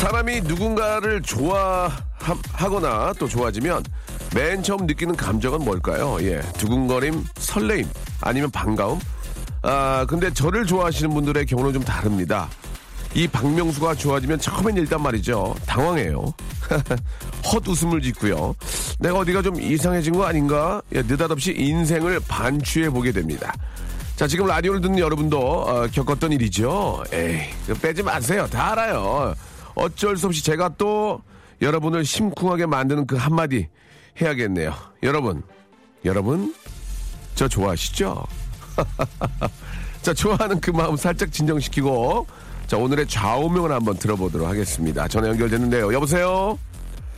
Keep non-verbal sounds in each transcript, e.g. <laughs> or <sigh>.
사람이 누군가를 좋아하거나 또 좋아지면 맨 처음 느끼는 감정은 뭘까요? 예, 두근거림, 설레임, 아니면 반가움? 아, 근데 저를 좋아하시는 분들의 경우는 좀 다릅니다. 이 박명수가 좋아지면 처음엔 일단 말이죠. 당황해요. <laughs> 헛웃음을 짓고요. 내가 어디가 좀 이상해진 거 아닌가? 예, 느닷없이 인생을 반추해 보게 됩니다. 자, 지금 라디오를 듣는 여러분도 어, 겪었던 일이죠. 에이, 빼지 마세요. 다 알아요. 어쩔 수 없이 제가 또 여러분을 심쿵하게 만드는 그 한마디 해야겠네요. 여러분, 여러분, 저 좋아하시죠? <laughs> 자, 좋아하는 그 마음 살짝 진정시키고, 자, 오늘의 좌우명을 한번 들어보도록 하겠습니다. 전화 연결됐는데요. 여보세요?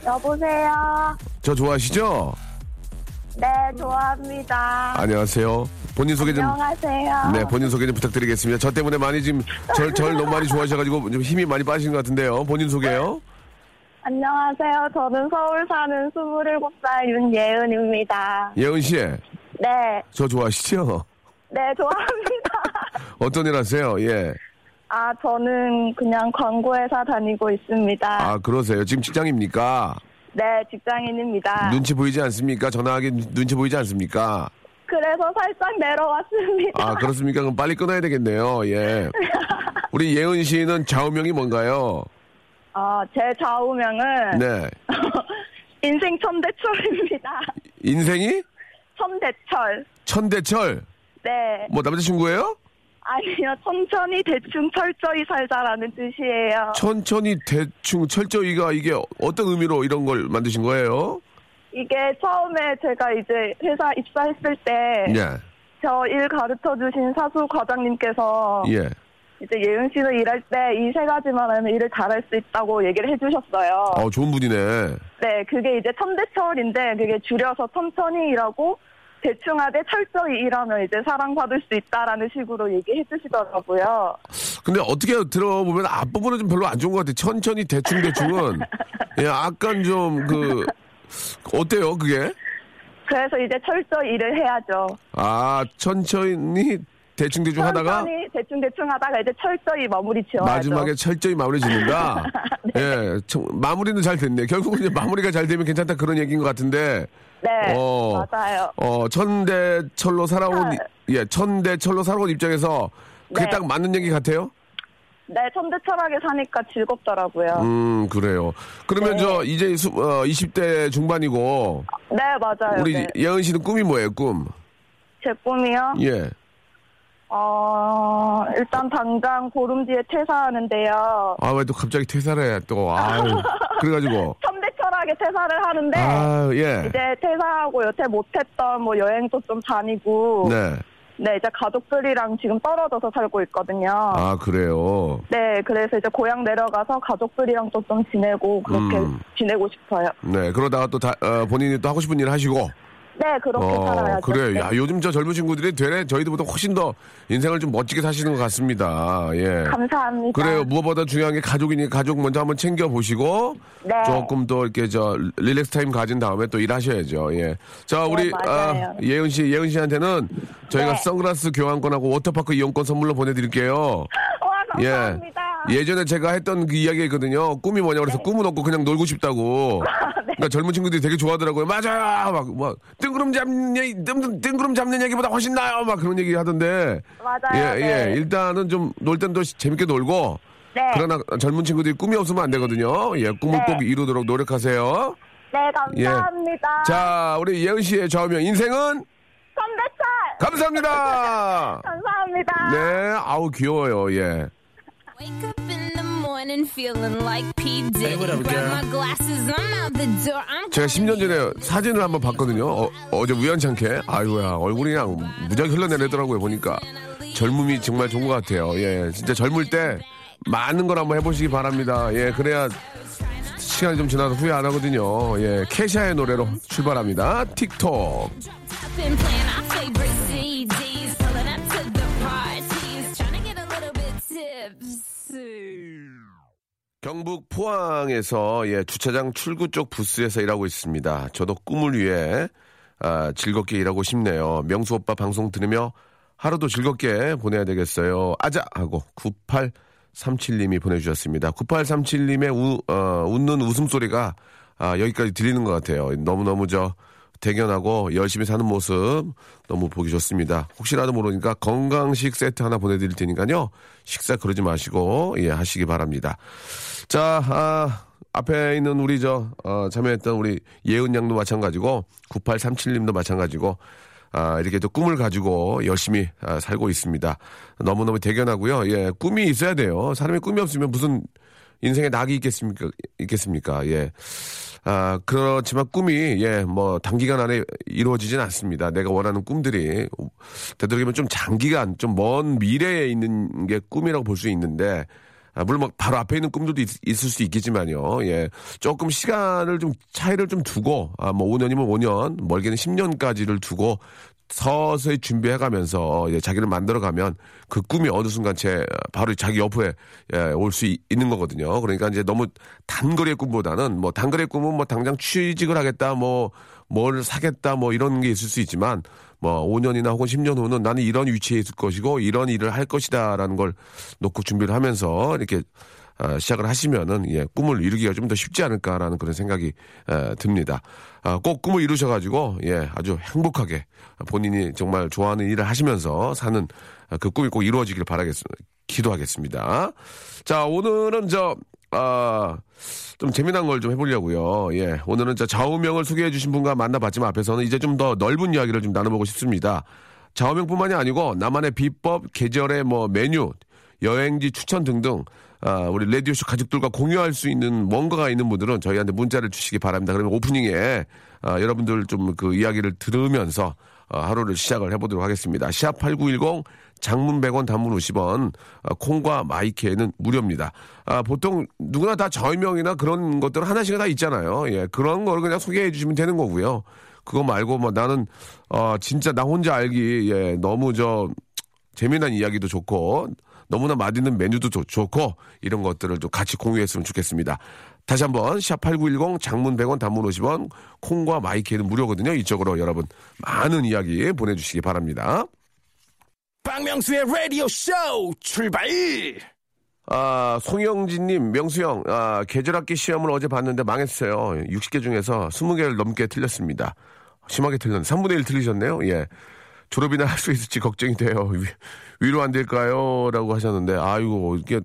여보세요. 저 좋아하시죠? 네, 좋아합니다. 안녕하세요. 본인 소개 좀. 안녕하세요. 네, 본인 소개 좀 부탁드리겠습니다. 저 때문에 많이 지금 절, 절 너무 많이 좋아하셔가지고 좀 힘이 많이 빠지신 것 같은데요. 본인 소개요? 안녕하세요. 저는 서울 사는 27살 윤예은입니다. 예은 씨, 네, 저 좋아하시죠? 네, 좋아합니다. <laughs> 어떤 일 하세요? 예. 아, 저는 그냥 광고회사 다니고 있습니다. 아, 그러세요. 지금 직장입니까? 네, 직장인입니다. 눈치 보이지 않습니까? 전화하기 눈치 보이지 않습니까? 그래서 살짝 내려왔습니다. 아, 그렇습니까? 그럼 빨리 끊어야 되겠네요. 예. <laughs> 우리 예은 씨는 좌우명이 뭔가요? 아, 제 좌우명은 네. <laughs> 인생 천대철입니다. 인생이 천대철. 천대철. 네. 뭐 남자친구예요? 아니요, 천천히 대충 철저히 살자라는 뜻이에요. 천천히 대충 철저히가 이게 어떤 의미로 이런 걸 만드신 거예요? 이게 처음에 제가 이제 회사 입사했을 때 예. 저 일 가르쳐 주신 사수 과장님께서 예. 이제 예은 씨는 일할 때 이 세 가지만 하면 일을 잘할 수 있다고 얘기를 해주셨어요. 어, 좋은 분이네. 네, 그게 이제 천대철인데 그게 줄여서 천천히 일하고 대충 하되 철저히 일하면 이제 사랑받을 수 있다라는 식으로 얘기해 주시더라고요. 근데 어떻게 들어보면 앞부분은 좀 별로 안 좋은 것 같아요. 천천히 대충대충은. <laughs> 예, 약간 좀 그, 어때요, 그게? 그래서 이제 철저히 일을 해야죠. 아, 천천히 대충대충 하다가 천천히 대충 대충 하다가 이제 철저히 마무리 지어야죠. 마지막에 철저히 마무리 짓는다. <laughs> 예, 청- 마무리는 잘 됐네. 결국은 이제 마무리가 잘 되면 괜찮다 그런 얘기인 것 같은데. 네, 어, 맞아요. 어, 천대철로 살아온, 네. 예, 천대철로 살아온 입장에서 그게 네. 딱 맞는 얘기 같아요? 네, 천대철하게 사니까 즐겁더라고요. 음, 그래요. 그러면 네. 저 이제 수, 어, 20대 중반이고, 네, 맞아요. 우리 네. 예은 씨는 꿈이 뭐예요, 꿈? 제 꿈이요? 예. 어, 일단 당장 보름 뒤에 퇴사하는데요. 아, 왜 또 갑자기 퇴사를 해, 또. 아유. 그래가지고. <laughs> 천대철하게 퇴사를 하는데, 아, 예. 이제 퇴사하고 여태 못했던 뭐 여행도 좀 다니고, 네. 네. 이제 가족들이랑 지금 떨어져서 살고 있거든요. 아, 그래요. 네, 그래서 이제 고향 내려가서 가족들이랑 또 좀 지내고, 그렇게 음. 지내고 싶어요. 네. 그러다가 또 다, 어, 본인이 또 하고 싶은 일 하시고. 네, 그렇게 살아야죠. 그래. 네. 야, 요즘 저 젊은 친구들이 되레 저희들보다 훨씬 더 인생을 좀 멋지게 사시는 것 같습니다. 예. 감사합니다. 그래요. 무엇보다 중요한 게 가족이니 가족 먼저 한번 챙겨 보시고. 네. 조금 더 이렇게 저 릴렉스 타임 가진 다음에 또 일하셔야죠. 예. 자, 우리 네. 아, 예은 씨, 예은 씨한테는 저희가 네. 선글라스 교환권하고 워터파크 이용권 선물로 보내 드릴게요. 와, 감사합니다. 예. 예전에 제가 했던 그 이야기가 있거든요. 꿈이 뭐냐 그래서 꿈은 없고 그냥 놀고 싶다고. <laughs> 그러니까 젊은 친구들이 되게 좋아하더라고요. 맞아요. 막, 뭐, 뜬구름 잡는 얘기, 뜬, 뜬구름 잡는 얘기보다 훨씬 나아요. 막 그런 얘기 하던데. 맞아요. 예, 네. 예. 일단은 좀 놀땐더 재밌게 놀고. 네. 그러나 젊은 친구들이 꿈이 없으면 안 되거든요. 예, 꿈을 네. 꼭 이루도록 노력하세요. 네, 감사합니다. 자, 우리 예은 씨의 좌우명 인생은 선배철! 감사합니다. <laughs> 감사합니다. 네, 아우 귀여워요. 예. Morning feeling like P. Diddy. Grab my glasses, I'm out the door. I'm 제가 10년 전에 사진을 한번 봤거든요. 어, 제 우연찮게. 아이고야, 얼굴이 그냥 무지하게 흘러내리더라고요, 보니까. 젊음이 정말 좋은 것 같아요. 예, 진짜 젊을 때 많은 걸 한번 해보시기 바랍니다. 예, 그래야 시간이 좀 지나서 후회 안 하거든요. 예, 캐샤의 노래로 출발합니다. 틱톡. 경북 포항에서 예, 주차장 출구 쪽 부스에서 일하고 있습니다. 저도 꿈을 위해 아, 즐겁게 일하고 싶네요. 명수 오빠 방송 들으며 하루도 즐겁게 보내야 되겠어요. 아자 하고 9837님이 보내주셨습니다. 9837님의 우, 어, 웃는 웃음소리가 아, 여기까지 들리는 것 같아요. 너무너무 저 대견하고 열심히 사는 모습 너무 보기 좋습니다. 혹시라도 모르니까 건강식 세트 하나 보내드릴 테니까요. 식사 그러지 마시고 예 하시기 바랍니다. 자, 아, 앞에 있는 우리 저 어, 참여했던 우리 예은 양도 마찬가지고 9837님도 마찬가지고 아, 이렇게 또 꿈을 가지고 열심히 아, 살고 있습니다. 너무너무 대견하고요. 예, 꿈이 있어야 돼요. 사람이 꿈이 없으면 무슨 인생에 낙이 있겠습니까? 있겠습니까? 예. 아, 그렇지만 꿈이, 예, 뭐, 단기간 안에 이루어지진 않습니다. 내가 원하는 꿈들이, 되도록이면 좀 장기간, 좀 먼 미래에 있는 게 꿈이라고 볼 수 있는데, 아, 물론 뭐 바로 앞에 있는 꿈들도 있, 을수 있겠지만요. 예. 조금 시간을 좀 차이를 좀 두고, 아, 뭐 5년이면 5년, 멀게는 10년까지를 두고 서서히 준비해 가면서 예, 자기를 만들어 가면 그 꿈이 어느 순간 제 바로 자기 옆에 예, 올 수 있는 거거든요. 그러니까 이제 너무 단거리의 꿈보다는 뭐 단거리의 꿈은 뭐 당장 취직을 하겠다 뭐 뭘 사겠다 뭐 이런 게 있을 수 있지만 뭐 5년이나 혹은 10년 후는 나는 이런 위치에 있을 것이고 이런 일을 할 것이다라는 걸 놓고 준비를 하면서 이렇게 아, 시작을 하시면은 예, 꿈을 이루기가 좀 더 쉽지 않을까라는 그런 생각이 에, 듭니다. 아, 꼭 꿈을 이루셔가지고 예, 아주 행복하게 본인이 정말 좋아하는 일을 하시면서 사는 아, 그 꿈이 꼭 이루어지길 바라겠습니다. 기도하겠습니다. 자, 오늘은 저 아, 좀 재미난 걸 좀 해보려고요. 예, 오늘은 저 좌우명을 소개해주신 분과 만나봤지만 앞에서는 이제 좀 더 넓은 이야기를 좀 나눠보고 싶습니다. 좌우명뿐만이 아니고 나만의 비법, 계절의 뭐 메뉴, 여행지 추천 등등 아, 우리 레디오쇼 가족들과 공유할 수 있는 뭔가가 있는 분들은 저희한테 문자를 주시기 바랍니다. 그러면 오프닝에 아, 여러분들 좀 그 이야기를 들으면서 아, 하루를 시작을 해보도록 하겠습니다. 시합 8910 장문 100원 단문 50원 아, 콩과 마이케는 무료입니다. 아, 보통 누구나 다 저명이나 그런 것들 하나씩은 다 있잖아요. 예, 그런 걸 그냥 소개해 주시면 되는 거고요. 그거 말고 뭐 나는 어, 진짜 나 혼자 알기 예, 너무 저 재미난 이야기도 좋고 너무나 맛있는 메뉴도 좋, 좋고 이런 것들을 좀 같이 공유했으면 좋겠습니다. 다시 한번 샵8910 장문 100원 단문 50원 콩과 마이케이는 무료거든요. 이쪽으로 여러분 많은 이야기 보내주시기 바랍니다. 박명수의 라디오 쇼 출발! 아, 송영진님, 명수형, 아, 계절학기 시험을 어제 봤는데 망했어요. 60개 중에서 20개를 넘게 틀렸습니다. 심하게 틀렸는데, 3분의 1 틀리셨네요. 예. 졸업이나 할 수 있을지 걱정이 돼요. 위, 위로 안 될까요? 라고 하셨는데, 아이고, 이게,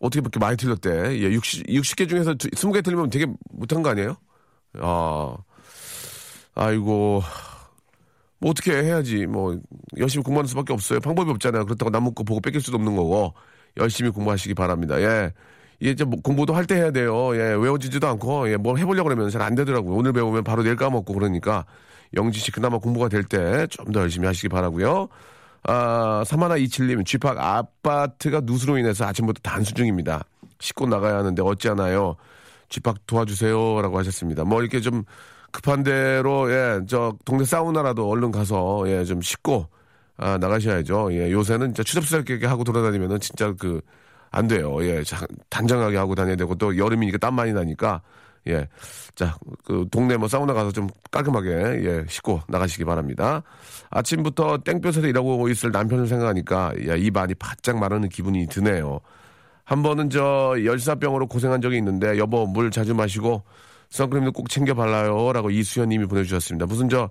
어떻게 그렇게 많이 틀렸대. 예, 60, 60개 중에서 20개 틀리면 되게 못한 거 아니에요? 아, 아이고, 뭐 어떻게 해야지. 뭐, 열심히 공부하는 수밖에 없어요. 방법이 없잖아요. 그렇다고 남은 거 보고 뺏길 수도 없는 거고, 열심히 공부하시기 바랍니다. 예. 이제 뭐 공부도 할 때 해야 돼요. 예, 외워지지도 않고, 예, 뭘 해보려고 그러면 잘 안 되더라고요. 오늘 배우면 바로 내일 까먹고 그러니까, 영지 씨 그나마 공부가 될 때 좀 더 열심히 하시기 바라고요 아, 사마나 이칠님, 쥐팍 아파트가 누수로 인해서 아침부터 단수 중입니다. 씻고 나가야 하는데 어찌하나요? 쥐팍 도와주세요. 라고 하셨습니다. 뭐 이렇게 좀 급한 대로, 예, 저 동네 사우나라도 얼른 가서, 예, 좀 씻고, 아, 나가셔야죠. 예, 요새는 진짜 추잡스럽게 하고 돌아다니면은 진짜 그, 안 돼요. 예, 자, 단정하게 하고 다녀야 되고 또 여름이니까 땀 많이 나니까, 예. 자, 그 동네 뭐 사우나 가서 좀 깔끔하게, 예, 씻고 나가시기 바랍니다. 아침부터 땡볕에서 일하고 있을 남편을 생각하니까, 야, 입 안이 바짝 마르는 기분이 드네요. 한 번은 저 열사병으로 고생한 적이 있는데 여보 물 자주 마시고 선크림도 꼭 챙겨 발라요. 라고 이수연 님이 보내 주셨습니다. 무슨 저,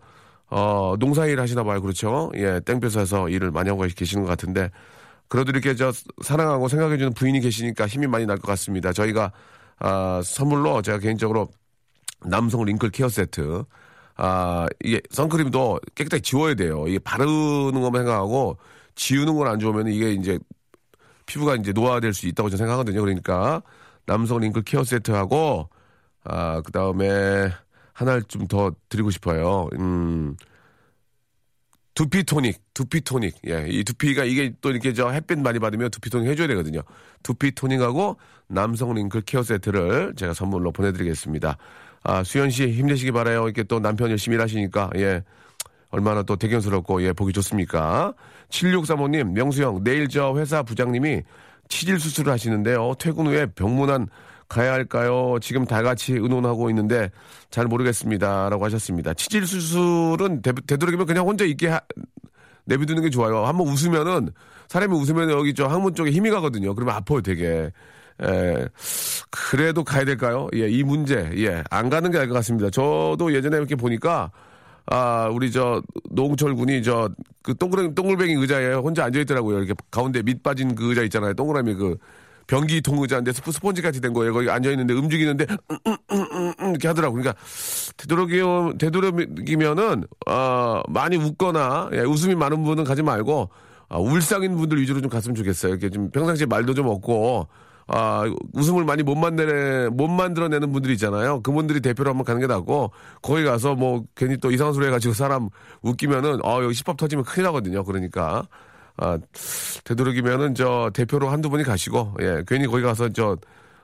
어, 농사일 하시나 봐요. 그렇죠? 예, 땡볕에서 일을 많이 하고 계시는 것 같은데, 그래도 이렇게 저 사랑하고 생각해주는 부인이 계시니까 힘이 많이 날 것 같습니다. 저희가, 아, 선물로 제가 개인적으로 남성 링클 케어 세트, 아, 이게 선크림도 깨끗하게 지워야 돼요. 이게 바르는 것만 생각하고 지우는 건 안 좋으면 이게 이제 피부가 이제 노화될 수 있다고 저는 생각하거든요. 그러니까 남성 링클 케어 세트하고 아, 그 다음에 하나를 좀 더 드리고 싶어요. 음, 두피 토닉, 두피 토닉. 예, 이 두피가 이게 또 이렇게 저 햇빛 많이 받으면 두피 토닉 해줘야 되거든요. 두피 토닉하고 남성 링클 케어 세트를 제가 선물로 보내드리겠습니다. 아, 수현 씨 힘내시기 바라요. 이렇게 또 남편 열심히 일하시니까, 예. 얼마나 또 대견스럽고, 예, 보기 좋습니까? 7635님, 명수형, 내일 저 회사 부장님이 치질 수술을 하시는데요. 퇴근 후에 병문안 가야 할까요? 지금 다 같이 의논하고 있는데 잘 모르겠습니다. 라고 하셨습니다. 치질 수술은 되, 되도록이면 그냥 혼자 있게 하- 내비두는 게 좋아요. 한번 웃으면은, 사람이 웃으면 여기 저 항문 쪽에 힘이 가거든요. 그러면 아파요, 되게. 에, 그래도 가야 될까요? 예, 이 문제, 예, 안 가는 게 나을 것 같습니다. 저도 예전에 이렇게 보니까, 아, 우리 저, 노홍철 군이 저, 그 동그라미, 동글뱅이 의자에 혼자 앉아있더라고요. 이렇게 가운데 밑 빠진 그 의자 있잖아요. 동그라미 그, 변기 통 의자인데 스포, 스펀지 같이 된 거예요. 거기 앉아 있는데 움직이는데, 음, 음, 음, 이렇게 하더라고요. 그러니까, 되도록이면, 되도록이면은, 어, 많이 웃거나, 예, 웃음이 많은 분은 가지 말고, 아, 울상인 분들 위주로 좀 갔으면 좋겠어요. 이렇게 좀 평상시에 말도 좀 없고, 아, 웃음을 많이 못 만드내, 못 만들어내는 분들이 있잖아요. 그분들이 대표로 한번 가는 게 낫고, 거기 가서 뭐, 괜히 또 이상한 소리 해가지고 사람 웃기면은, 어, 여기 시밥 터지면 큰일 나거든요. 그러니까, 아, 되도록이면은 저 대표로 한두 분이 가시고, 예, 괜히 거기 가서 저,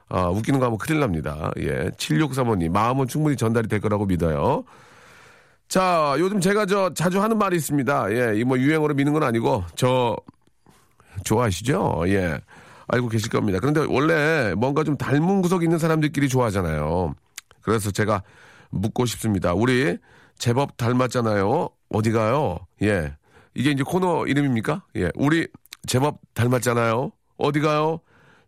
아, 웃기는 거 하면 큰일 납니다. 예, 7635님, 마음은 충분히 전달이 될 거라고 믿어요. 자, 요즘 제가 저 자주 하는 말이 있습니다. 예, 이 뭐 유행어로 미는 건 아니고, 저, 좋아하시죠? 예. 알고 계실 겁니다. 그런데 원래 뭔가 좀 닮은 구석이 있는 사람들끼리 좋아하잖아요. 그래서 제가 묻고 싶습니다. 우리 제법 닮았잖아요. 어디 가요? 예. 이게 이제 코너 이름입니까? 예. 우리 제법 닮았잖아요. 어디 가요?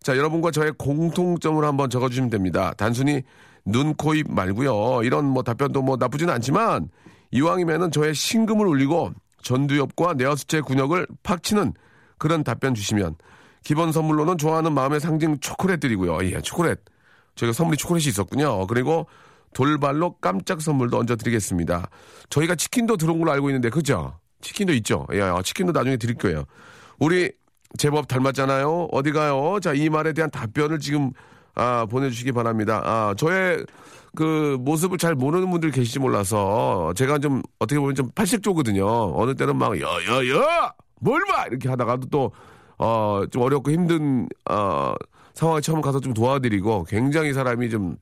자, 여러분과 저의 공통점을 한번 적어주시면 됩니다. 단순히 눈, 코, 입 말고요. 이런 뭐 답변도 뭐 나쁘지는 않지만 이왕이면은 저의 심금을 울리고 전두엽과 내어수체 근육을 팍 치는 그런 답변 주시면 기본 선물로는 좋아하는 마음의 상징 초콜릿 드리고요. 예, 초콜릿. 저희가 선물이 초콜릿이 있었군요. 그리고 돌발로 깜짝 선물도 얹어 드리겠습니다. 저희가 치킨도 들어온 걸로 알고 있는데, 그죠? 치킨도 있죠? 예, 어, 치킨도 나중에 드릴 거예요. 우리 제법 닮았잖아요. 어디 가요? 자, 이 말에 대한 답변을 지금, 아, 보내주시기 바랍니다. 아, 저의 그 모습을 잘 모르는 분들 계실지 몰라서 제가 좀 어떻게 보면 좀 팔색조거든요. 어느 때는 막, 야! 뭘 봐! 이렇게 하다가도 또, 어, 좀 어렵고 힘든, 어, 상황에 처음 가서 좀 도와드리고 굉장히 사람이 좀,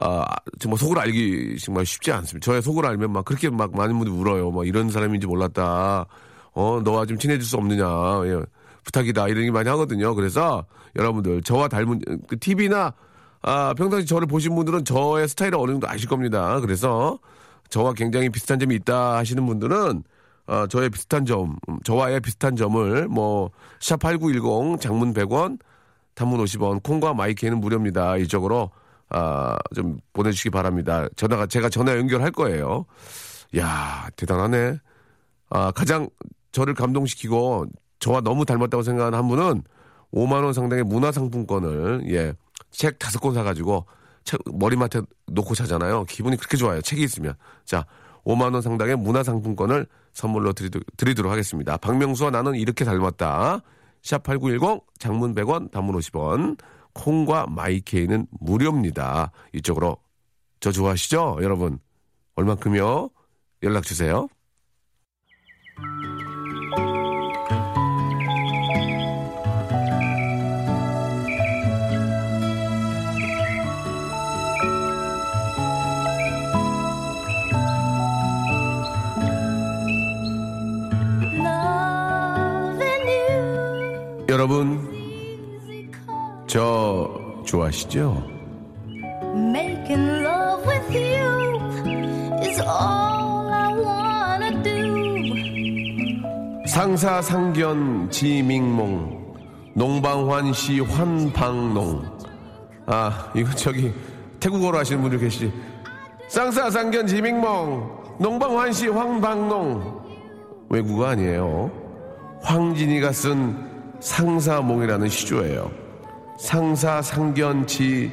아, 정말 속을 알기 정말 쉽지 않습니다. 저의 속을 알면 막 그렇게 막 많은 분들이 울어요. 막 이런 사람인지 몰랐다. 어, 너와 좀 친해질 수 없느냐. 예, 부탁이다. 이런 얘기 많이 하거든요. 그래서 여러분들, 저와 닮은, 그 TV나, 아, 평상시 저를 보신 분들은 저의 스타일을 어느 정도 아실 겁니다. 그래서 저와 굉장히 비슷한 점이 있다 하시는 분들은 어, 저의 비슷한 점, 음, 저와의 비슷한 점을 뭐, 샵8910 장문 100원, 단문 50원, 콩과 마이케이는 무료입니다. 이쪽으로, 아, 좀 보내주시기 바랍니다. 전화가, 제가 전화 연결할 거예요. 야 대단하네. 아, 가장 저를 감동시키고 저와 너무 닮았다고 생각하는 한 분은 5만원 상당의 문화상품권을, 예, 책 다섯 권 사가지고 책 머리맡에 놓고 자잖아요. 기분이 그렇게 좋아요. 책이 있으면. 자, 5만 원 상당의 문화상품권을 선물로 드리도, 드리도록 하겠습니다. 박명수와 나는 이렇게 닮았다. 샵8910 장문 100원 단문 50원 콩과 마이케이는 무료입니다. 이쪽으로 저 좋아하시죠? 여러분 얼만큼요? 연락 주세요. 여러분 저 좋아하시죠? Making love with you is all I wanna do. 상사 상견 지밍몽 농방환 시 환방농 아 이거 저기 태국어로 하시는 분들 계시지. 쌍사상견 지밍멍 농방환 시 황방농 외국어 아니에요. 황진이가 쓴 상사몽이라는 시조예요. 상사 상견지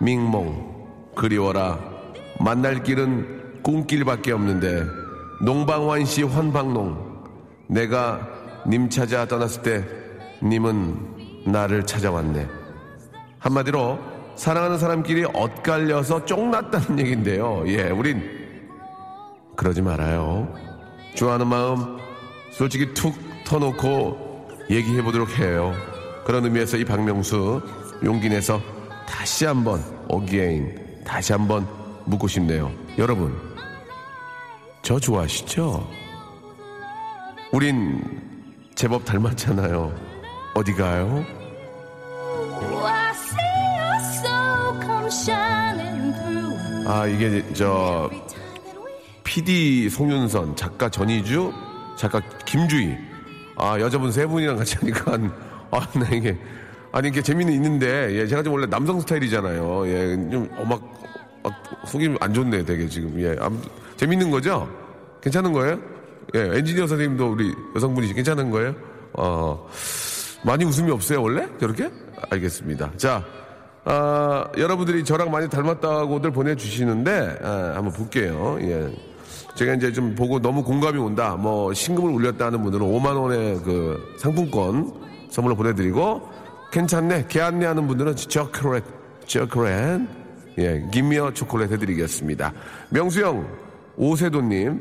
밍몽 그리워라 만날 길은 꿈길밖에 없는데 농방환시 환방농 내가 님 찾아 떠났을 때 님은 나를 찾아왔네. 한마디로 사랑하는 사람끼리 엇갈려서 쫑났다는 얘기인데요. 예, 우린 그러지 말아요. 좋아하는 마음 솔직히 툭 터놓고 얘기해 보도록 해요. 그런 의미에서 이 박명수 용기 내서 다시 한번 again 다시 한번 묻고 싶네요. 여러분 저 좋아하시죠? 우린 제법 닮았잖아요. 어디 가요? 아 이게 저 PD 송윤선, 작가 전희주, 작가 김주희. 아 여자분 세 분이랑 같이 하니까 아나 이게 아니 이게 재미는 있는데 예 제가 좀 원래 남성 스타일이잖아요. 예 좀 어막 속이 안 좋네 되게 지금 예 아무 재밌는 거죠? 괜찮은 거예요? 예 엔지니어 선생님도 우리 여성분이 괜찮은 거예요? 어 많이 웃음이 없어요 원래 저렇게? 알겠습니다. 자. 아, 여러분들이 저랑 많이 닮았다고들 보내주시는데, 아, 한번 볼게요. 예. 제가 이제 좀 보고 너무 공감이 온다. 뭐, 신금을 울렸다 하는 분들은 5만원의 그 상품권 선물로 보내드리고, 괜찮네. 개 안내 하는 분들은 chocolate, chocolate. 예, 김미어 초콜릿 해드리겠습니다. 명수형, 오세도님,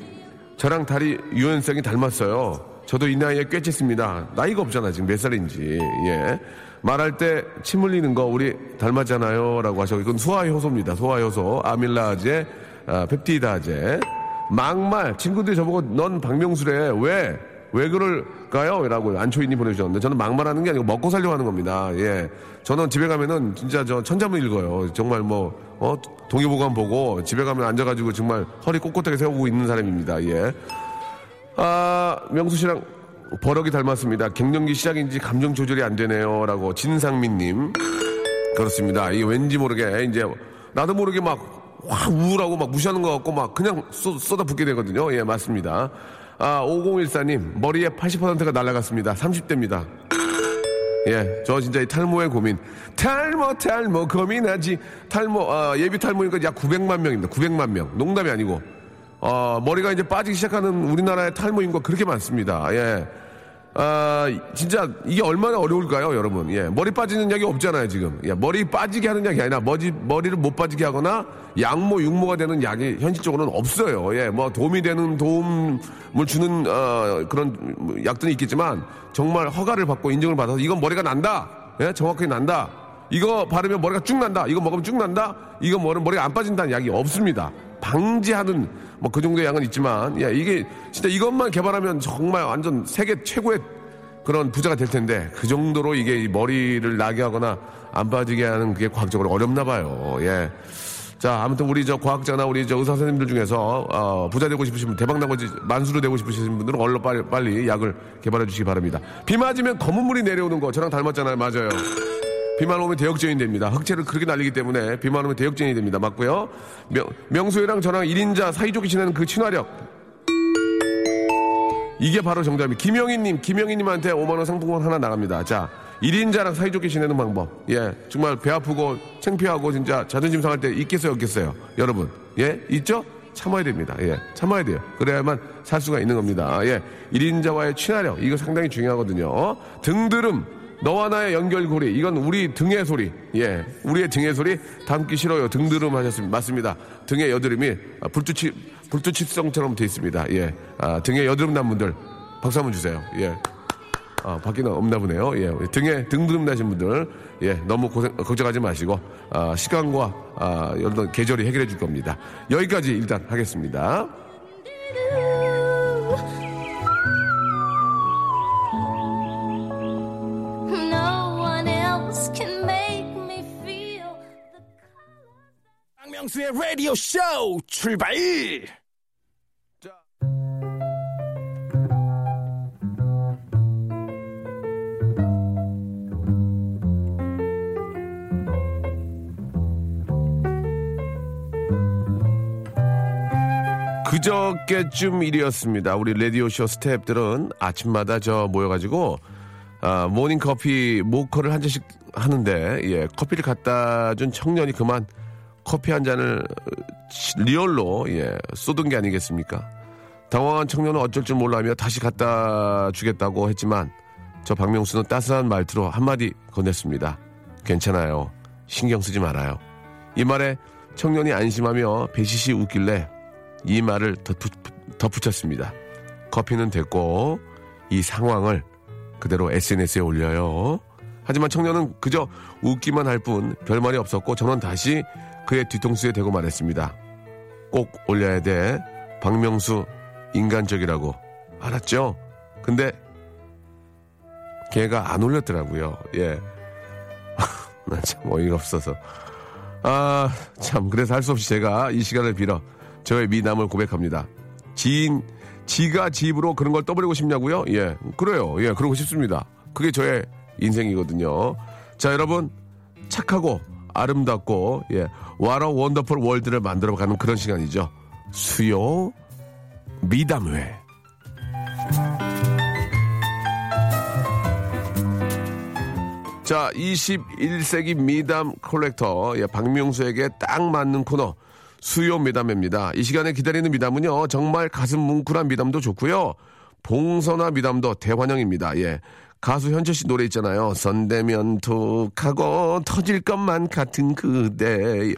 저랑 다리 유연성이 닮았어요. 저도 이 나이에 꿰쨌습니다. 나이가 없잖아, 지금 몇 살인지. 예. 말할 때 침 흘리는 거 우리 닮았잖아요. 라고 하셔서 이건 소화효소입니다. 소화효소. 아밀라제, 아, 펩티다제. 막말. 친구들이 저보고 넌 박명수래. 왜? 왜 그럴까요? 라고 안초이님 보내주셨는데 저는 막말하는 게 아니고 먹고 살려고 하는 겁니다. 예. 저는 집에 가면은 진짜 저 천자문 읽어요. 정말 뭐, 어, 동의보감 보고 집에 가면 앉아가지고 정말 허리 꼿꼿하게 세우고 있는 사람입니다. 예. 아, 명수 씨랑 버럭이 닮았습니다. 갱년기 시작인지 감정 조절이 안 되네요. 라고 진상민님. 그렇습니다. 이게 왠지 모르게 이제 나도 모르게 막 확 우울하고 막 무시하는 것 같고 막 그냥 쏟, 쏟아붓게 되거든요. 예, 맞습니다. 아, 5014님, 머리에 80%가 날아갔습니다. 30대입니다. 예, 저 진짜 이 탈모의 고민. 탈모, 탈모, 고민하지. 탈모, 아, 예비 탈모니까 약 900만 명입니다. 900만 명. 농담이 아니고. 어, 머리가 이제 빠지기 시작하는 우리나라의 탈모 인구가 그렇게 많습니다. 예. 아, 진짜 이게 얼마나 어려울까요, 여러분? 예. 머리 빠지는 약이 없잖아요, 지금. 예. 머리 빠지게 하는 약이 아니라 머리, 머리를 못 빠지게 하거나 양모, 육모가 되는 약이 현실적으로는 없어요. 예. 뭐 도움이 되는 도움을 주는, 어, 그런 약들이 있겠지만 정말 허가를 받고 인정을 받아서 이건 머리가 난다. 예. 정확하게 난다. 이거 바르면 머리가 쭉 난다. 이거 먹으면 쭉 난다. 이거 뭐는 머리가 안 빠진다는 약이 없습니다. 방지하는 뭐 그 정도의 양은 있지만 예, 이게 진짜 이것만 개발하면 정말 완전 세계 최고의 그런 부자가 될 텐데 그 정도로 이게 이 머리를 나게 하거나 안 빠지게 하는 그게 과학적으로 어렵나 봐요. 예. 자, 아무튼 우리 저 과학자나 우리 저 의사 선생님들 중에서 어, 부자 되고 싶으신 분, 대박 나고 만수로 되고 싶으신 분들은 얼른 빨리 빨리 약을 개발해 주시기 바랍니다. 비 맞으면 검은 물이 내려오는 거 저랑 닮았잖아요. 맞아요. 비만 오면 대역전이 됩니다. 흑채를 그렇게 날리기 때문에 비만 오면 대역전이 됩니다. 맞고요. 명, 명수이랑 저랑 1인자 사이좋게 지내는 그 친화력. 이게 바로 정답입니다. 김영희님, 김영희님한테 5만원 상품권 하나 나갑니다. 자, 1인자랑 사이좋게 지내는 방법. 예, 정말 배 아프고 창피하고 진짜 자존심 상할 때 있겠어요, 없겠어요? 여러분, 예, 있죠? 참아야 됩니다. 예, 참아야 돼요. 그래야만 살 수가 있는 겁니다. 예, 1인자와의 친화력, 이거 상당히 중요하거든요. 등드름, 너와 나의 연결고리, 이건 우리 등의 소리. 예, 우리의 등의 소리 담기 싫어요. 등드름 하셨습니다. 맞습니다. 등의 여드름이 불투치, 불투치성처럼 돼 있습니다. 예, 아, 등에 여드름 난 분들 박수 한번 주세요. 예. 아, 밖에는 없나 보네요. 예, 등에 등드름 나신 분들, 예, 너무 고생, 걱정하지 마시고, 아, 시간과, 아, 어떤 계절이 해결해 줄 겁니다. 여기까지 일단 하겠습니다. 박명수의 라디오 쇼 출발! 그저께쯤 일이었습니다. 우리 라디오쇼 스탭들은 아침마다 저 모여가지고 아, 모닝 커피 모커를 한 잔씩 하는데 예, 커피를 갖다 준 청년이 그만 커피 한 잔을 리얼로 예, 쏟은 게 아니겠습니까? 당황한 청년은 어쩔 줄 몰라며 다시 갖다 주겠다고 했지만 저 박명수는 따스한 말투로 한마디 건넸습니다. 괜찮아요. 신경 쓰지 말아요. 이 말에 청년이 안심하며 배시시 웃길래 이 말을 덧붙, 덧붙였습니다. 커피는 됐고 이 상황을 그대로 SNS에 올려요. 하지만 청년은 그저 웃기만 할 뿐 별말이 없었고 저는 다시 그의 뒤통수에 대고 말했습니다. 꼭 올려야 돼. 박명수 인간적이라고. 알았죠? 근데 걔가 안 올렸더라고요. 예. <laughs> 나참 어이가 없어서. 아, 참. 그래서 할 수 없이 제가 이 시간을 빌어 저의 미담을 고백합니다. 지인, 지가 지 입으로 그런 걸 떠벌리고 싶냐고요? 예. 그래요. 예. 그러고 싶습니다. 그게 저의 인생이거든요. 자, 여러분. 착하고 아름답고, 예. What a wonderful world를 만들어가는 그런 시간이죠. 수요 미담회. 자, 21세기 미담 컬렉터, 예, 박명수에게 딱 맞는 코너, 수요 미담입니다. 이 시간에 기다리는 미담은요, 정말 가슴 뭉클한 미담도 좋고요. 봉선화 미담도 대환영입니다. 예. 가수 현철 씨 노래 있잖아요. 선대면 툭하고 터질 것만 같은 그대.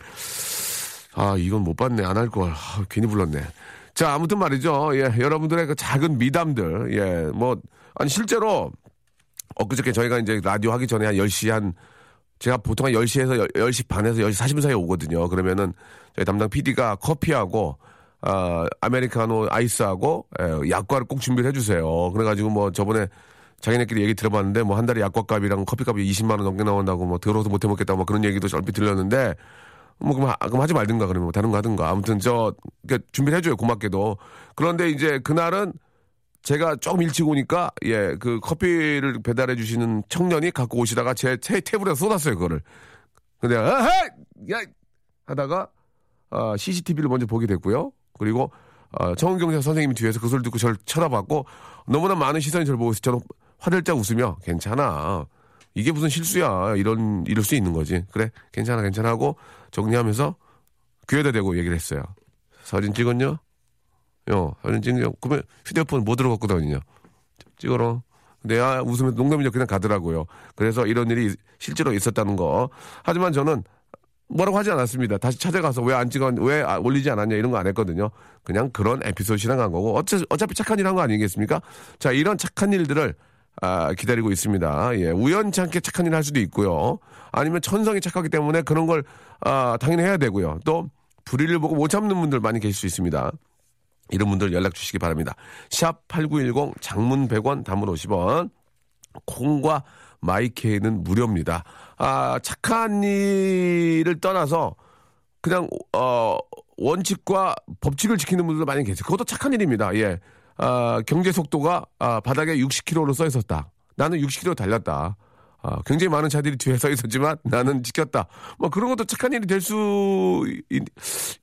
아, 이건 못 봤네. 안 할 걸. 아, 괜히 불렀네. 자, 아무튼 말이죠. 예, 여러분들의 그 작은 미담들. 예, 뭐, 아니, 실제로, 엊그저께 저희가 이제 라디오 하기 전에 한 10시 한, 제가 보통 한 10시에서 10 시 반에서 10시 40분 사이에 오거든요. 그러면은 저희 담당 PD가 커피하고, 아, 아메리카노 아이스하고, 예, 약과를 꼭 준비를 해주세요. 그래가지고 뭐 저번에 자기네끼리 얘기 들어봤는데 뭐 한 달에 약과값이랑 커피값이 20만 원 넘게 나온다고 뭐 들어서 못해 먹겠다 뭐 그런 얘기도 얼핏 들렸는데 뭐 그럼, 하, 그럼 하지 말든가 그러면 뭐 다른 거 하든가. 아무튼 저 그러니까 준비를 해줘요 고맙게도. 그런데 이제 그날은 제가 조금 일찍 오니까 예 그 커피를 배달해 주시는 청년이 갖고 오시다가 제 테, 테이블에 쏟았어요 그거를. 근데 아하 야! 하다가 어, CCTV를 먼저 보게 됐고요. 그리고 어, 정은경 선생님이 뒤에서 그 소리 듣고 저를 쳐다봤고 너무나 많은 시선이 저를 보고 있어 저는 화들짝 웃으며 괜찮아 이게 무슨 실수야 이런 이럴 수 있는 거지 그래 괜찮아 괜찮아 하고 정리하면서 귀에다 대고 얘기를 했어요 사진 찍었냐? 요 사진 찍냐? 그러면 휴대폰 뭐 들어갖고 다니냐? 찍어라. 근데 아 웃으면 농담이죠 그냥 가더라고요. 그래서 이런 일이 실제로 있었다는 거. 하지만 저는 뭐라고 하지 않았습니다. 다시 찾아가서 왜 안 찍었, 왜 아, 올리지 않았냐 이런 거 안 했거든요. 그냥 그런 에피소드 실행한 거고 어차, 어차피 착한 일 한 거 아니겠습니까? 자 이런 착한 일들을 아, 기다리고 있습니다. 예, 우연찮게 착한 일할 수도 있고요. 아니면 천성이 착하기 때문에 그런 걸 아, 당연히 해야 되고요. 또 불의를 보고 못 참는 분들 많이 계실 수 있습니다. 이런 분들 연락 주시기 바랍니다. 샵 8910 장문 100원 단문 50원 콩과 마이케이는 무료입니다. 아, 착한 일을 떠나서 그냥 어 원칙과 법칙을 지키는 분들도 많이 계세요. 그것도 착한 일입니다. 예. 아, 경제 속도가 아, 바닥에 60km로 써 있었다. 나는 60km 달렸다. 아, 굉장히 많은 차들이 뒤에 서 있었지만 <laughs> 나는 지켰다. 뭐 그런 것도 착한 일이 될 수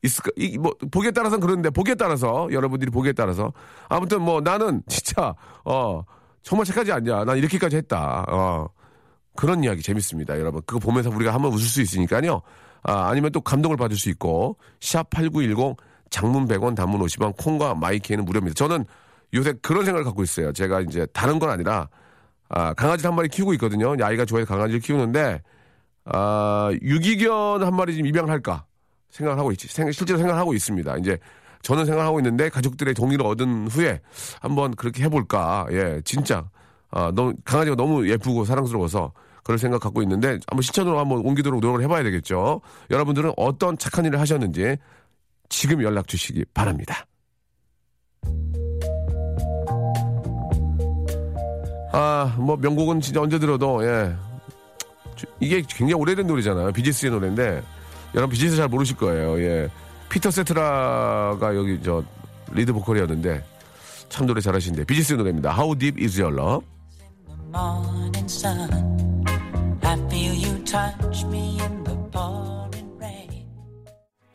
있을까? 이, 뭐 보기에 따라서는 그런데 보기에 따라서 여러분들이 보기에 따라서 아무튼 뭐 나는 <laughs> 진짜 어 정말 착하지 않냐? 난 이렇게까지 했다. 어 그런 이야기 재밌습니다, 여러분. 그거 보면서 우리가 한번 웃을 수 있으니까요. 아, 아니면 또 감동을 받을 수 있고 샵 #8910 장문 100원, 단문 50원, 콩과 마이키에는 무료입니다. 저는 요새 그런 생각을 갖고 있어요. 제가 이제 다른 건 아니라 아, 강아지를 한 마리 키우고 있거든요. 아이가 좋아해서 강아지를 키우는데, 아, 유기견 한 마리 좀 입양을 할까 생각을 하고 있지. 생, 실제로 생각을 하고 있습니다. 이제 저는 생각을 하고 있는데 가족들의 동의를 얻은 후에 한번 그렇게 해볼까. 예, 진짜. 아, 너무, 강아지가 너무 예쁘고 사랑스러워서 그럴 생각 갖고 있는데 한번 실천으로 한번 옮기도록 노력을 해봐야 되겠죠. 여러분들은 어떤 착한 일을 하셨는지 지금 연락 주시기 바랍니다. 아, 뭐 명곡은 진짜 언제 들어도 예. 이게 굉장히 오래된 노래잖아요. 비지스의 노래인데 여러분 비지스 잘 모르실 거예요. 예. 피터 세트라가 여기 저 리드 보컬이었는데 참 노래 잘하시는데 비지스 노래입니다. How Deep Is Your Love?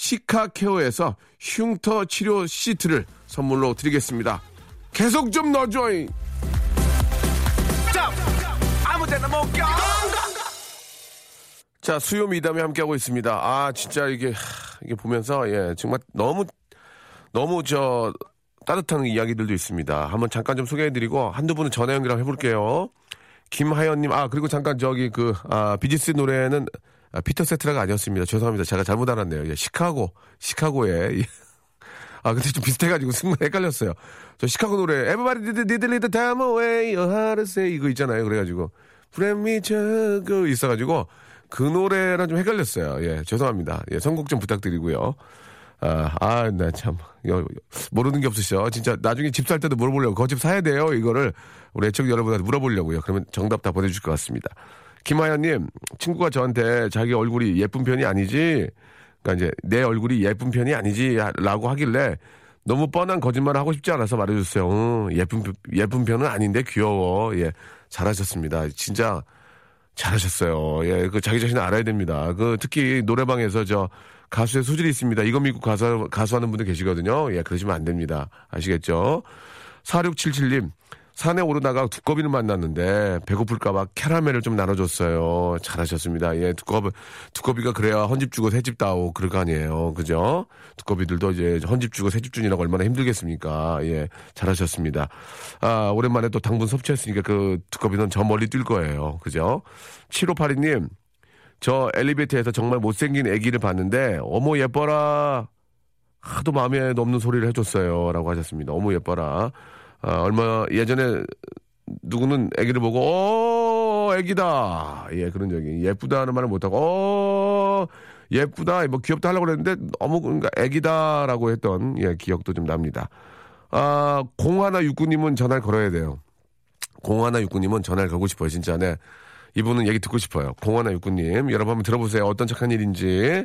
시카케어에서 흉터 치료 시트를 선물로 드리겠습니다. 계속 좀 넣어줘잉! 자, 수요 미담에 함께하고 있습니다. 아, 진짜 이게, 하, 이게 보면서, 예, 정말 너무, 너무 저, 따뜻한 이야기들도 있습니다. 한번 잠깐 좀 소개해드리고, 한두 분은 전화 연결 해볼게요. 김하연님, 아, 그리고 잠깐 저기 그, 아, 비지스 노래는 아, 피터 세트라가 아니었습니다. 죄송합니다. 제가 잘못 알았네요. 예, 시카고, 시카고에. 예. 아, 근데 좀 비슷해가지고 순간 헷갈렸어요. 저 시카고 노래, Everybody did, did, did, time away, your heart is say, 이거 있잖아요. 그래가지고, Let me 그 있어가지고, 그 노래랑 좀 헷갈렸어요. 예, 죄송합니다. 예, 선곡 좀 부탁드리고요. 아, 아, 나 참, 여, 모르는 게 없으셔. 진짜 나중에 집 살 때도 물어보려고. 그집 사야 돼요. 이거를 우리 애청 여러분한테 물어보려고요. 그러면 정답 다 보내주실 것 같습니다. 김하연님, 친구가 저한테 자기 얼굴이 예쁜 편이 아니지, 그러니까 이제 내 얼굴이 예쁜 편이 아니지라고 하길래 너무 뻔한 거짓말을 하고 싶지 않아서 말해줬어요. 응, 예쁜 예쁜 편은 아닌데 귀여워. 예, 잘하셨습니다. 진짜 잘하셨어요. 예, 그 자기 자신을 알아야 됩니다. 그 특히 노래방에서 저 가수의 소질이 있습니다. 이거 믿고 가수 가수하는 분들 계시거든요. 예, 그러시면 안 됩니다. 아시겠죠? 4677님. 산에 오르다가 두꺼비를 만났는데 배고플까봐 캐러멜을 좀 나눠줬어요. 잘하셨습니다. 예, 두꺼비, 두꺼비가 그래야 헌집 주고 새집 따오 그럴 거 아니에요. 그죠? 두꺼비들도 이제 헌집 주고 새집 주니라고 얼마나 힘들겠습니까? 예, 잘하셨습니다. 아, 오랜만에 또 당분 섭취했으니까 그 두꺼비는 저 멀리 뛸 거예요. 그죠? 7582님, 저 엘리베이터에서 정말 못생긴 아기를 봤는데, 어머 예뻐라. 하도 마음에 없는 소리를 해줬어요. 라고 하셨습니다. 어머 예뻐라. 아, 얼마 예전에 누구는 아기를 보고 어 아기다. 예 그런 적이. 예쁘다는 말을 못하고 어 예쁘다. 뭐 귀엽다 하려고 그랬는데 너무 그러니까 아기다라고 했던 예 기억도 좀 납니다. 아 공하나 육구님은 전화를 걸어야 돼요. 공하나 육구님은 전화를 걸고 싶어요 진짜. 네. 이분은 얘기 듣고 싶어요. 공하나 육구님 여러분 한번 들어보세요. 어떤 착한 일인지.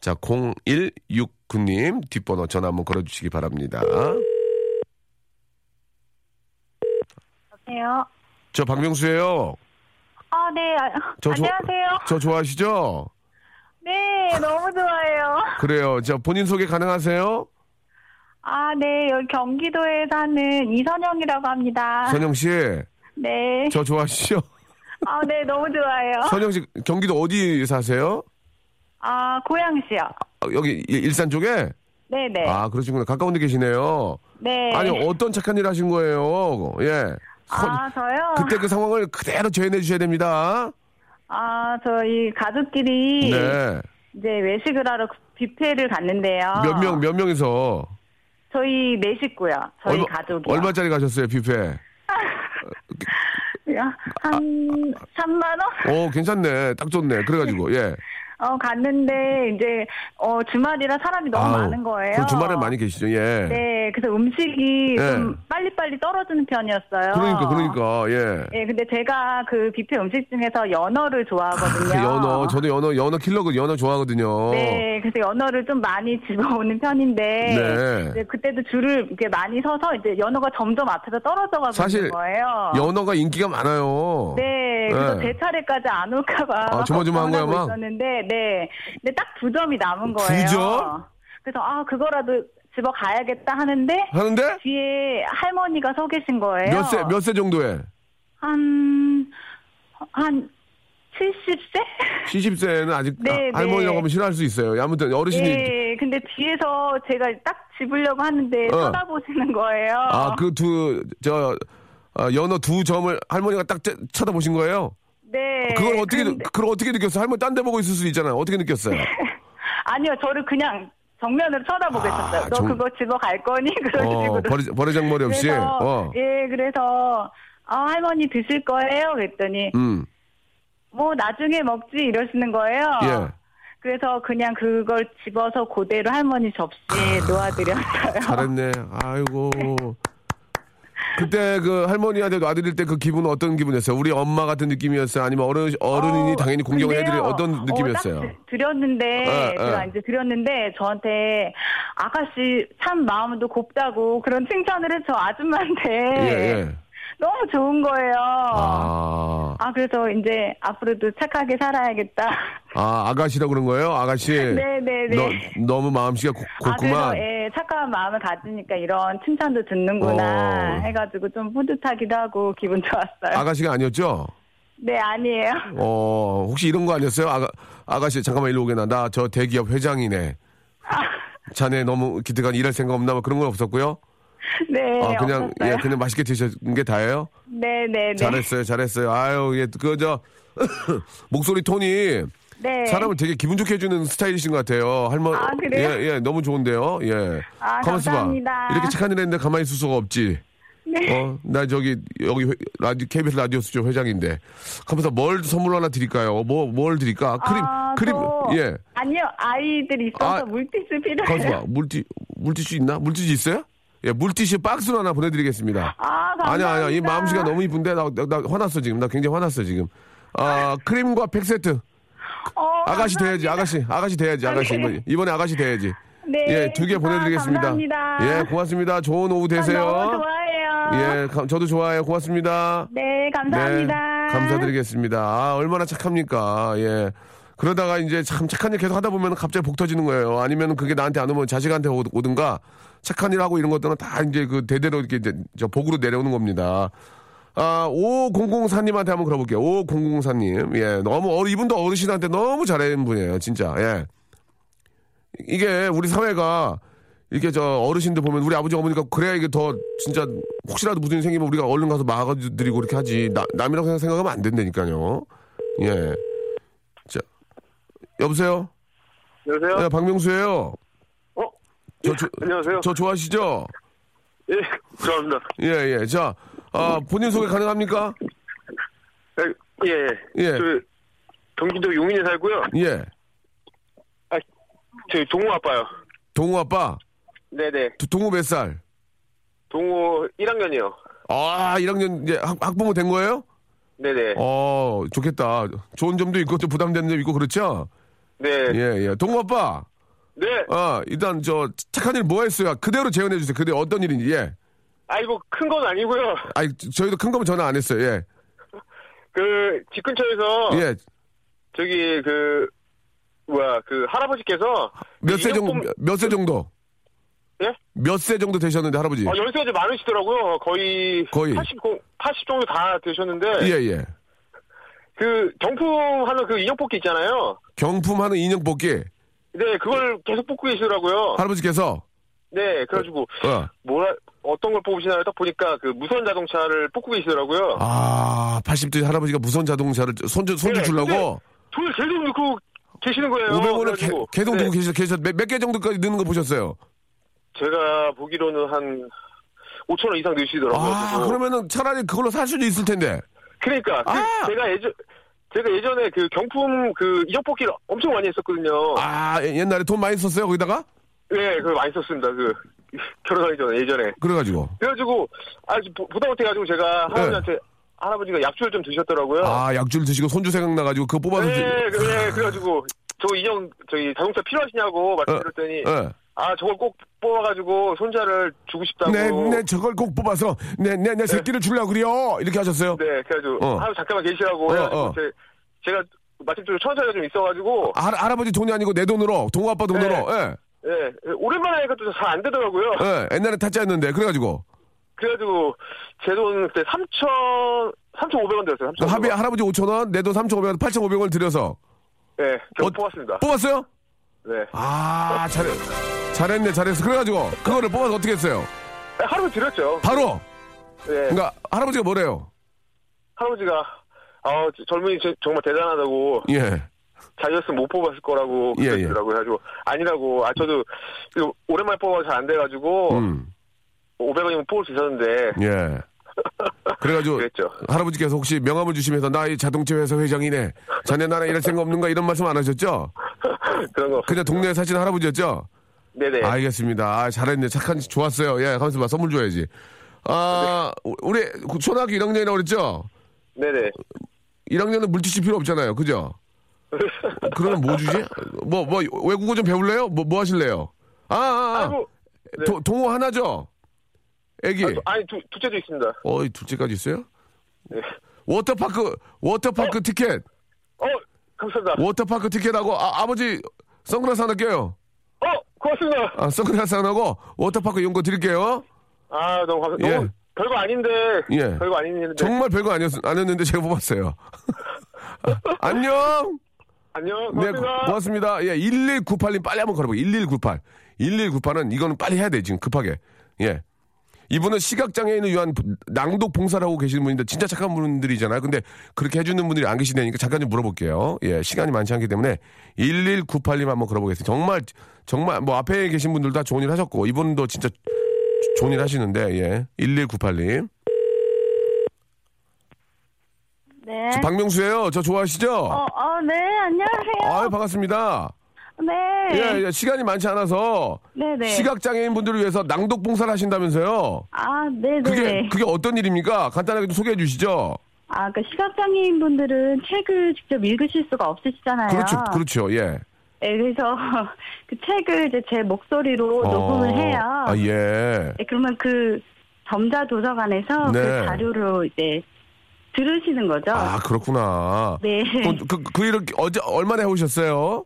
자 0169님 뒷번호 전화 한번 걸어주시기 바랍니다. 안녕하세요. 저 박명수예요. 아, 네. 아, 저 조- 안녕하세요. 저 좋아하시죠? 네, 너무 좋아요. 그래요. 저 본인 소개 가능하세요? 아, 네. 여기 경기도에 사는 이선영이라고 합니다. 선영 씨, 네. 저 좋아하시죠? 아, 네. 너무 좋아요. 선영 씨, 경기도 어디 사세요? 아, 고양시요. 아, 여기 일- 일산 쪽에? 네 네. 아, 그러시구나. 가까운 데 계시네요. 네. 아니, 어떤 착한 일 하신 거예요? 예. 서- 아, 저요? 그때 그 상황을 그대로 재현해 주셔야 됩니다. 아, 저희 가족끼리 네. 이제 외식을 하러 뷔페를 갔는데요. 몇 명, 몇 명이서? 저희 네 식구요. 저희 가족이요. 얼마짜리 가셨어요, 뷔페? <laughs> 한 3만 원? 오, 괜찮네. 딱 좋네. 그래가지고, 예. 어, 갔는데 이제 어, 주말이라 사람이 너무 아우, 많은 거예요. 그 주말에 많이 계시죠, 예. 네, 그래서 음식이 네. 좀 빨리빨리 떨어지는 편이었어요. 그러니까, 그러니까, 예. 예, 근데 제가 그 뷔페 음식 중에서 연어를 좋아하거든요. 아, 연어, 저도 연어, 연어 킬러고 연어 좋아하거든요. 네, 그래서 연어를 좀 많이 <laughs> 집어오는 편인데 네. 그때도 줄을 이렇게 많이 서서 이제 연어가 점점 앞에서 떨어져가고 사실 있는 거예요. 연어가 인기가 많아요. 네, 그래서 네. 제 차례까지 안 올까봐 아, 조마조마한 거야, 막? 있었는데, 네, 근데 딱 두 점이 남은 거예요. 두 점? 그래서 아 그거라도 집어 가야겠다 하는데 하는데? 뒤에 할머니가 서 계신 거예요. 몇 세, 몇 세 정도에? 한, 한, 70세? 70세는 아직 네, 아, 네. 할머니라고 하면 싫어할 수 있어요. 아무튼 어르신이 예, 근데 뒤에서 제가 딱 집으려고 하는데 어. 쳐다보시는 거예요. 아 그 두저 연어 두 점을 할머니가 딱 째- 쳐다보신 거예요? 네. 그걸 어떻게 근데- 그걸 어떻게 느꼈어요? 할머니 딴 데 보고 있을 수 있잖아요. 어떻게 느꼈어요? <laughs> 아니요, 저를 그냥 정면으로 쳐다보고 있었어요. 아, 너 정- 그거 집어 갈 거니? <laughs> 그런 어, 식으로. 버리, 버리장머리 없이. 그래서, 어. 예, 그래서 아, 할머니 드실 거예요? 그랬더니 음. 뭐 나중에 먹지 이러시는 거예요. 예. 그래서 그냥 그걸 집어서 그대로 할머니 접시에 놓아드렸어요. 잘했네. 아이고. 그때 그 할머니한테 놔드릴 때그 기분은 어떤 기분이었어요? 우리 엄마 같은 느낌이었어요? 아니면 어른, 어른이 어, 당연히 근데요, 해드릴 어떤 느낌이었어요? 어, 딱 드- 드렸는데 예, 제가 예. 이제 드렸는데 저한테 아가씨 참 마음도 곱다고 그런 칭찬을 해서 아줌마한테 예, 예. 너무 좋은 거예요. 아, 아, 그래서 이제 앞으로도 착하게 살아야겠다. 아, 아가씨라고 그런 거예요? 아가씨. 네네네. 너, 너무 마음씨가 고, 아, 곱구만. 그래서 예, 착한 마음을 가지니까 이런 칭찬도 듣는구나 어. 해가지고 좀 뿌듯하기도 하고 기분 좋았어요. 아가씨가 아니었죠? 네, 아니에요. 어, 혹시 이런 거 아니었어요? 아가, 아가씨, 잠깐만 일로 오게 나. 나 저 대기업 회장이네. 자네 너무 기특한 일할 생각 없나? 뭐 그런 건 없었고요? 네, 아, 그냥, 없었어요. 예, 그냥 맛있게 드신 게 다예요? 네네네. 잘했어요, 잘했어요. 아유, 예, 그, 저, <coughs> 목소리 톤이 네. 사람을 되게 기분 좋게 해주는 스타일이신 것 같아요. 할머니. 아, 그래요? 예, 예, 너무 좋은데요. 예. 아, 가만 있어봐. 감사합니다. 이렇게 착한 일 했는데 가만히 있을 수가 없지. 네. 어, 나 저기, 여기, 회- 라디오, KBS 라디오 수조 회장인데. 하면서 뭘 선물 하나 드릴까요? 뭐, 뭘 드릴까? 크림, 아, 크림, 저- 예. 아니요, 아이들 있어서 아, 물티슈 필요해요. 가만있어 봐. 물티, 물티슈 있나? 물티슈 있어요? 예, 물티슈 박스로 하나 보내드리겠습니다. 아, 감사합니다. 아니야, 아니야. 이 마음씨가 너무 이쁜데, 나, 나, 나 화났어, 지금. 나 굉장히 화났어, 지금. 아, 크림과 팩 세트. 어, 아가씨. 돼야지, 아가씨. 아가씨 돼야지, 아가씨. 네. 이번에, 이번에 아가씨 돼야지. 네. 예, 두개 아, 보내드리겠습니다. 감사합니다. 예, 고맙습니다. 좋은 오후 되세요. 너무 좋아해요. 예, 가- 저도 좋아해요. 고맙습니다. 네, 감사합니다. 네, 감사드리겠습니다. 아, 얼마나 착합니까. 예. 그러다가 이제 참 착한 일 계속 하다 보면 갑자기 복 터지는 거예요. 아니면 그게 나한테 안 오면 자식한테 오- 오든가 착한 일 하고 이런 것들은 다 이제 그 대대로 이렇게 이제 저 복으로 내려오는 겁니다. 아, 5004님한테 한번 걸어볼게요. 5004님. 예, 너무, 어르, 이분도 어르신한테 너무 잘하는 분이에요. 진짜. 예. 이게 우리 사회가 이렇게 저 어르신들 보면 우리 아버지 어머니가 그래야 이게 더 진짜 혹시라도 무슨 일 생기면 우리가 얼른 가서 막아드리고 이렇게 하지 나, 남이라고 생각- 생각하면 안 된다니까요. 예. 자 여보세요. 안녕하세요. 네, 박명수예요. 어? 저, 조- 안녕하세요. 저 좋아하시죠? 예, 좋아합니다. 예, 예. 자, 아, 본인 소개 가능합니까? 예, 예. 예. 저 경기도 용인에 살고요. 예. 아, 저 동호 아빠요. 동우 아빠. 네네. 두- 동우 몇 살? 동호 1학년이요. 아, 1학년 이제 학, 학부모 된 거예요? 네네. 어, 좋겠다. 좋은 점도 있고 좀 부담되는 점도 있고 그렇죠? 네. 예, 예. 동우 아빠. 네. 아, 일단 저 착한 일 뭐 했어요? 그대로 재현해 주세요. 그대 어떤 일인지. 예. 아이, 뭐, 큰건 아니고요. 아이, 저희도 큰 거면 전화 안 했어요. 예. 그, 집 근처에서. 예. 저기, 그, 뭐야, 그, 할아버지께서. 몇 세 정도 몇 세 정도? 예? 몇 세 정도 되셨는데 할아버지? 어, 연세가 좀 많으시더라고요. 거의. 거의. 80, 80 정도 다 되셨는데. 예, 예. 그, 경품 하는 그 인형 뽑기 있잖아요. 경품 하는 인형 뽑기. 네, 그걸 계속 뽑고 계시더라고요. 할아버지께서 네, 그래가지고. 어. 뭐라 어떤 걸 뽑으시나요? 딱 보니까 그 무선 자동차를 뽑고 계시더라고요. 아, 80대 할아버지가 무선 자동차를 손주 손주 네, 주려고 돈을 계속 넣고 계시는 거예요. 500원을 그래가지고. 계속 네, 두고 계셔 계셔 몇개 정도까지 넣는 거 보셨어요? 제가 보기로는 한 5천 원 이상 넣으시더라고요. 아, 그래서. 그러면은 차라리 그걸로 살 수도 있을 텐데. 그러니까 그 아! 제가 예전 제가 예전에 그 경품 그 인형 뽑기를 엄청 많이 했었거든요. 아, 예, 옛날에 돈 많이 썼어요, 거기다가? 네, 그걸 많이 썼습니다. 그 결혼하기 전에 예전에. 그래가지고. 그래가지고 아주 보다 못해가지고 제가 할아버지한테 할아버지가 약주를 좀 드셨더라고요. 네. 아, 약줄 드시고 손주 생각나가지고 그거 뽑아서. 네, 주- 그래, <laughs> 그래가지고, 저 인형, 저기, 자동차 필요하시냐고 말씀드렸더니, 예. 아, 저걸 꼭 뽑아가지고, 손자를 주고 싶다고. 네, 네, 저걸 꼭 뽑아서, 네, 네, 내 새끼를 주려고 그래요. 이렇게 하셨어요? 네, 그래가지고, 어. 아, 잠깐만 계시라고. 어, 어. 제, 제가, 마침 좀 천사가 좀 있어가지고, 할, 할아버지 돈이 아니고 내 돈으로, 동우 아빠 돈으로, 예. 예, 오랜만에 하니까 또 잘 안 되더라고요. 예, 옛날에 타짜였는데, 그래가지고. 그래가지고 제 돈 그때 3천 3,500원 들었어요. 3,500원. 합의 할아버지 5천 원, 내 돈 3,500원, 8,500원 들여서 네, 겨우 어, 뽑았습니다. 뽑았어요? 네. 아, 잘해, 잘했네, 잘했어. 그래가지고 그거를 뽑아서 어떻게 했어요? 하루 드렸죠. 바로. 네. 그러니까 할아버지가 뭐래요? 할아버지가 아 젊은이 저- 정말 대단하다고 예, 자기였으면 못 뽑았을 거라고 예, 예. 그러더라고요. 그래가지고 아니라고 아 저도 이거 오랜만에 뽑아서 잘 안 돼가지고 음, 500원이면 뽑을 수 있었는데 예. 그래가지고 <laughs> 그랬죠. 할아버지께서 혹시 명함을 주시면서 나 이 자동차 회사 회장이네. 자네 나라 일할 생각 없는가 이런 말씀 안 하셨죠? <laughs> 그런 거 그냥 동네에 사시는 할아버지였죠? 네네 알겠습니다. 아, 잘했네. 착한, 좋았어요. 예, 가만있어 봐. 선물 줘야지. 아, 우리 초등학교 1학년이라고 그랬죠? 네네 1학년은 물티슈 필요 없잖아요. 그죠? 그러면 뭐 주지? 뭐, 뭐, 외국어 좀 배울래요? 뭐, 뭐 하실래요? 아, 아, 아. 아이고 네. 도- 동호 하나죠? 애기. 아, 저- 아니 두, 둘째도 있습니다. 어이, 둘째까지 있어요? 네. 워터파크, 워터파크 티켓. 어 감사합니다. 워터파크 티켓하고, 아, 아버지 선글라스 하나 껴요. 어 고맙습니다. 아, 선글라스 하나고, 워터파크 이런 거 드릴게요. 아 너무 감사. 예. 너무 별거 아닌데 예. 별거 아닌 일인데 정말 별거 아니었, 아니었는데 제가 뽑았어요. <laughs> 아, 안녕! 안녕 네, 고맙습니다. 고맙습니다. 예, 1198님 빨리 한번 걸어보고 1198. 1198은 이거는 빨리 해야 돼, 지금 급하게. 예. 이분은 시각장애인을 위한 낭독 봉사를 하고 계시는 분인데 진짜 착한 분들이잖아요. 근데 그렇게 해주는 분들이 안 계시다니까 잠깐 좀 물어볼게요. 예, 시간이 많지 않기 때문에 1198님 한번 걸어보겠습니다. 정말, 정말 뭐 앞에 계신 분들 다 좋은 일 하셨고 이분도 진짜 좋은 일 하시는데, 예. 1198님. 네. 저 박명수예요. 저 좋아하시죠? 어, 어, 네, 안녕하세요. 아유, 반갑습니다. 네. 예, 예, 시간이 많지 않아서 네네. 시각장애인 분들을 위해서 낭독 봉사를 하신다면서요? 아, 네네. 그게 그게 어떤 일입니까? 간단하게 좀 소개해 주시죠. 아, 그 시각장애인 분들은 책을 직접 읽으실 수가 없으시잖아요. 그렇죠, 그렇죠, 예. 네, 그래서 <laughs> 그 책을 이제 제 목소리로 녹음을 어, 해요. 아 예. 네, 그러면 그 점자 도서관에서 네. 그 자료로 이제 들으시는 거죠. 아 그렇구나. 네. 그, 그, 그 일을 어제 얼마나 해오셨어요?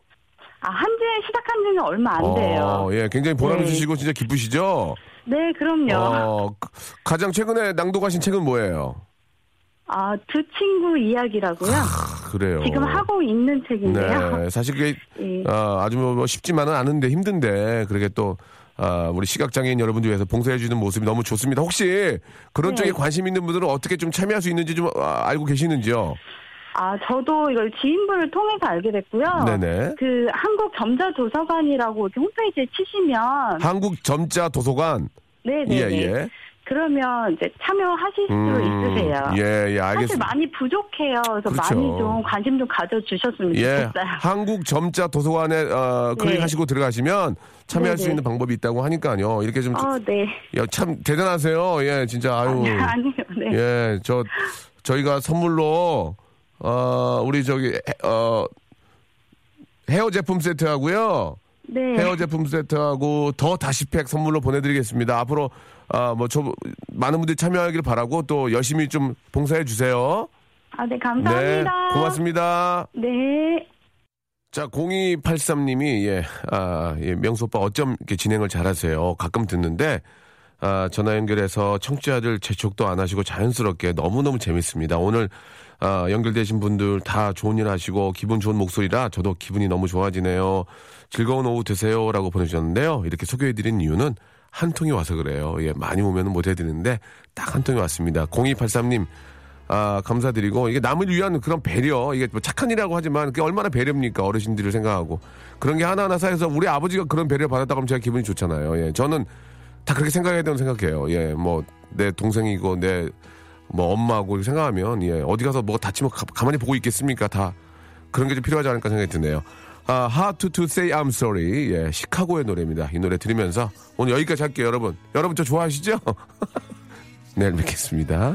아, 한지 시작한 지는 얼마 안 돼요. 어, 예, 굉장히 보람 네. 진짜 기쁘시죠? 네, 그럼요. 어, 그- 가장 최근에 낭독하신 책은 뭐예요? 아, 두 친구 이야기라고요. 아, 그래요. 지금 하고 있는 책인데요. 네, 사실 그게 <laughs> 예. 아, 아주 뭐, 뭐 쉽지만은 않은데 힘든데 그렇게 또 아, 우리 시각장애인 여러분들 위해서 봉사해 주는 모습이 너무 좋습니다. 혹시 그런 네. 쪽에 관심 있는 분들은 어떻게 좀 참여할 수 있는지 좀 아, 알고 계시는지요? 아, 저도 이걸 지인분을 통해서 알게 됐고요. 네네. 그 한국 점자 도서관이라고 이렇게 홈페이지에 치시면 한국 점자 도서관. 네네네. 예, 예. 그러면 이제 참여하실 수 음, 있으세요. 예, 예, 사실 알겠습니다. 많이 부족해요. 그래서 그렇죠. 많이 좀 관심 좀 가져주셨으면 예, 좋겠어요. 한국 점자 도서관에 어, 클릭하시고 들어가시면 참여할 수 네네. 있는 방법이 있다고 하니까요. 이렇게 좀 아, 네. 야, 참 대단하세요. 예, 진짜 아유. 아니, 아니요, 네. 예, 저 저희가 선물로 어 우리 저기 해- 어 헤어 제품 세트 하고요. 네. 헤어 제품 세트하고 더 다시팩 선물로 보내드리겠습니다. 앞으로 아 뭐 저 많은 분들이 참여하기를 바라고 또 열심히 좀 봉사해 주세요. 아, 네, 감사합니다. 네, 고맙습니다. 네. 자, 0283님이, 예, 아, 예, 명수 오빠 어쩜 이렇게 진행을 잘하세요? 가끔 듣는데, 아, 전화 연결해서 청취자들 재촉도 안 하시고 자연스럽게 너무너무 재밌습니다. 오늘, 아, 연결되신 분들 다 좋은 일 하시고 기분 좋은 목소리라 저도 기분이 너무 좋아지네요. 즐거운 오후 되세요. 라고 보내주셨는데요. 이렇게 소개해드린 이유는 한 통이 와서 그래요. 예, 많이 오면 못 해드리는데 딱 한 통이 왔습니다. 0283님, 아, 감사드리고, 이게 남을 위한 그런 배려, 이게 뭐 착한 일이라고 하지만 그게 얼마나 배려입니까? 어르신들을 생각하고. 그런 게 하나하나 쌓여서 우리 아버지가 그런 배려 받았다 그러면 제가 기분이 좋잖아요. 예, 저는 다 그렇게 생각해야 된다고 생각해요. 예, 뭐, 내 동생이고, 내, 뭐, 엄마고, 생각하면, 예, 어디 가서 뭐 다치면 가, 가만히 보고 있겠습니까? 다. 그런 게 좀 필요하지 않을까 생각이 드네요. 아, How to, to say I'm sorry. 예, 시카고의 노래입니다. 이 노래 들으면서 오늘 여기까지 할게요, 여러분. 여러분 저 좋아하시죠? <laughs> 내일 뵙겠습니다.